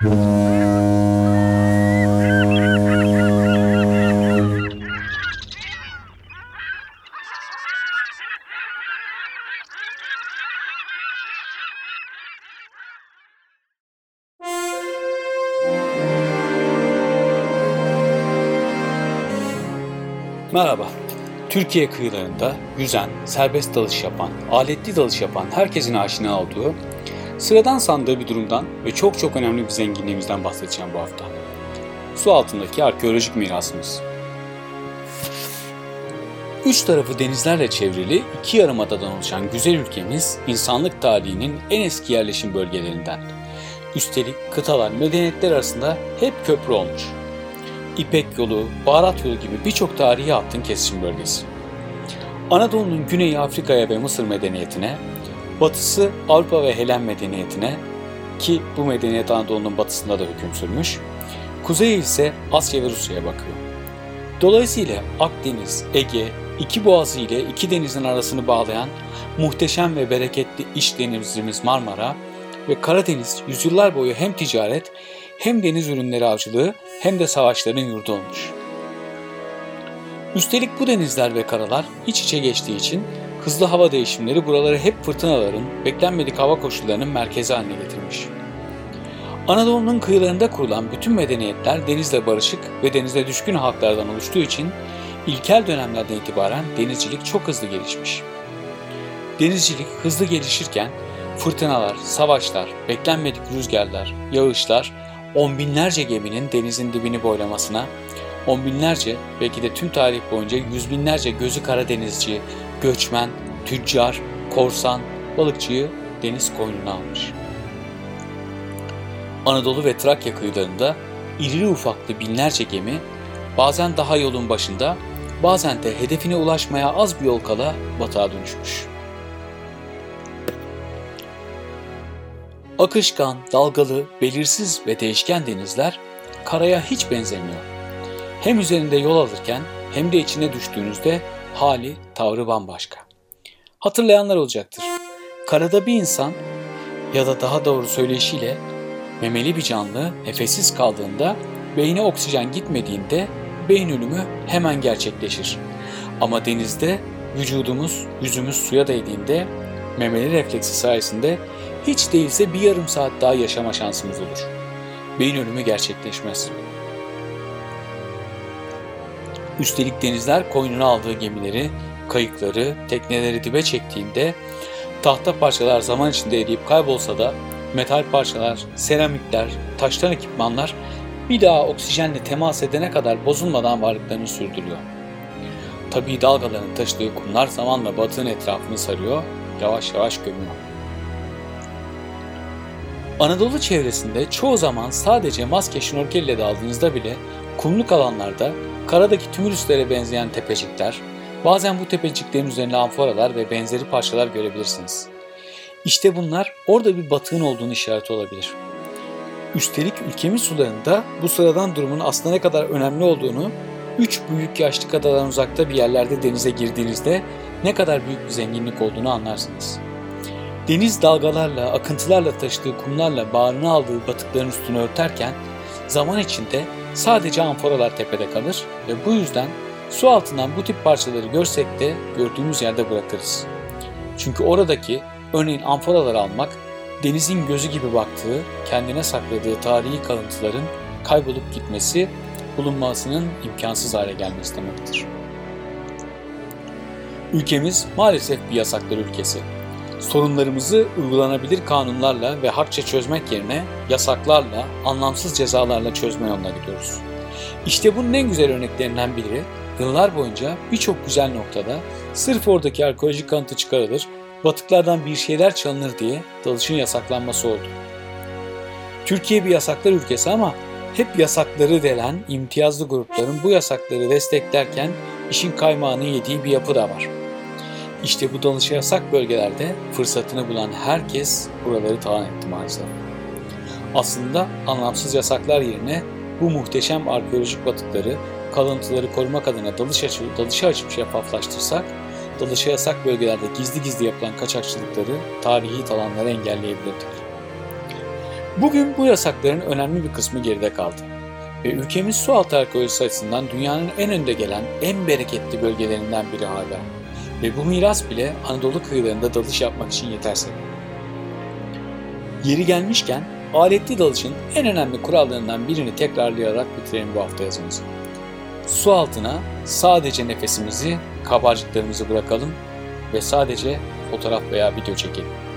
Merhaba. Türkiye kıyılarında yüzen, serbest dalış yapan, aletli dalış yapan herkesin aşina olduğu, sıradan sandığı bir durumdan ve çok çok önemli bir zenginliğimizden bahsedeceğim bu hafta. Su altındaki arkeolojik mirasımız. Üç tarafı denizlerle çevrili iki yarımadadan oluşan güzel ülkemiz insanlık tarihinin en eski yerleşim bölgelerinden. Üstelik kıtalar medeniyetler arasında hep köprü olmuş. İpek yolu, baharat yolu gibi birçok tarihi hattın kesişim bölgesi. Anadolu'nun güneyi Afrika'ya ve Mısır medeniyetine, batısı Avrupa ve Helen medeniyetine ki bu medeniyet Anadolu'nun batısında da hüküm sürmüş, kuzeyi ise Asya ve Rusya'ya bakıyor. Dolayısıyla Akdeniz, Ege, iki boğazı ile iki denizin arasını bağlayan muhteşem ve bereketli iç denizimiz Marmara ve Karadeniz yüzyıllar boyu hem ticaret hem deniz ürünleri avcılığı hem de savaşların yurdu olmuş. Üstelik bu denizler ve karalar iç içe geçtiği için hızlı hava değişimleri buraları hep fırtınaların, beklenmedik hava koşullarının merkezi haline getirmiş. Anadolu'nun kıyılarında kurulan bütün medeniyetler denizle barışık ve denize düşkün halklardan oluştuğu için ilkel dönemlerden itibaren denizcilik çok hızlı gelişmiş. Denizcilik hızlı gelişirken fırtınalar, savaşlar, beklenmedik rüzgarlar, yağışlar on binlerce geminin denizin dibini boylamasına, on binlerce belki de tüm tarih boyunca yüz binlerce gözü kara denizci, göçmen, tüccar, korsan, balıkçıyı deniz koynuna almış. Anadolu ve Trakya kıyılarında irili ufaklı binlerce gemi bazen daha yolun başında, bazen de hedefine ulaşmaya az bir yol kala batığa dönüşmüş. Akışkan, dalgalı, belirsiz ve değişken denizler karaya hiç benzemiyor. Hem üzerinde yol alırken hem de içine düştüğünüzde hali, tavrı bambaşka. Hatırlayanlar olacaktır. Karada bir insan ya da daha doğru söyleyişiyle memeli bir canlı nefessiz kaldığında beyine oksijen gitmediğinde beyin ölümü hemen gerçekleşir. Ama denizde vücudumuz, yüzümüz suya değdiğinde memeli refleksi sayesinde hiç değilse bir yarım saat daha yaşama şansımız olur. Beyin ölümü gerçekleşmez. Üstelik denizler koynuna aldığı gemileri, kayıkları, tekneleri dibe çektiğinde tahta parçalar zaman içinde eriyip kaybolsa da metal parçalar, seramikler, taştan ekipmanlar bir daha oksijenle temas edene kadar bozulmadan varlıklarını sürdürüyor. Tabii dalgaların taşıdığı kumlar zamanla batığın etrafını sarıyor, yavaş yavaş gömüyor. Anadolu çevresinde çoğu zaman sadece maske şnorkel ile daldığınızda bile kumluk alanlarda karadaki tümülüslere benzeyen tepecikler, bazen bu tepeciklerin üzerinde amforalar ve benzeri parçalar görebilirsiniz. İşte bunlar orada bir batığın olduğunu işareti olabilir. Üstelik ülkemiz sularında bu sıradan durumun aslında ne kadar önemli olduğunu üç büyük yaşlı adadan uzakta bir yerlerde denize girdiğinizde ne kadar büyük bir zenginlik olduğunu anlarsınız. Deniz dalgalarla, akıntılarla taşıdığı kumlarla bağrına aldığı batıkların üstünü örterken zaman içinde sadece amforalar tepede kalır ve bu yüzden su altından bu tip parçaları görsek de gördüğümüz yerde bırakırız. Çünkü oradaki örneğin amforaları almak denizin gözü gibi baktığı, kendine sakladığı tarihi kalıntıların kaybolup gitmesi, bulunmasının imkansız hale gelmesi demektir. Ülkemiz maalesef bir yasaklar ülkesi sorunlarımızı uygulanabilir kanunlarla ve harçça çözmek yerine yasaklarla, anlamsız cezalarla çözme yoluna gidiyoruz. İşte bunun en güzel örneklerinden biri yıllar boyunca birçok güzel noktada sırf oradaki arkeolojik kanıtı çıkarılır, batıklardan bir şeyler çalınır diye dalışın yasaklanması oldu. Türkiye bir yasaklar ülkesi ama hep yasakları delen imtiyazlı grupların bu yasakları desteklerken işin kaymağını yediği bir yapı da var. İşte bu dalışa yasak bölgelerde fırsatını bulan herkes buraları talan etti maalesef. Aslında anlamsız yasaklar yerine bu muhteşem arkeolojik batıkları, kalıntıları korumak adına dalış açıp, dalışı açıp şeffaflaştırsak, dalışa yasak bölgelerde gizli gizli yapılan kaçakçılıkları, tarihi talanları engelleyebilirdik. Bugün bu yasakların önemli bir kısmı geride kaldı. Ve ülkemiz su altı arkeolojisi açısından dünyanın en önde gelen, en bereketli bölgelerinden biri hala. Ve bu miras bile Anadolu kıyılarında dalış yapmak için yetersiz. Yeri gelmişken aletli dalışın en önemli kurallarından birini tekrarlayarak bitirelim bu hafta yazımızı. Su altına sadece nefesimizi, kabarcıklarımızı bırakalım ve sadece fotoğraf veya video çekelim.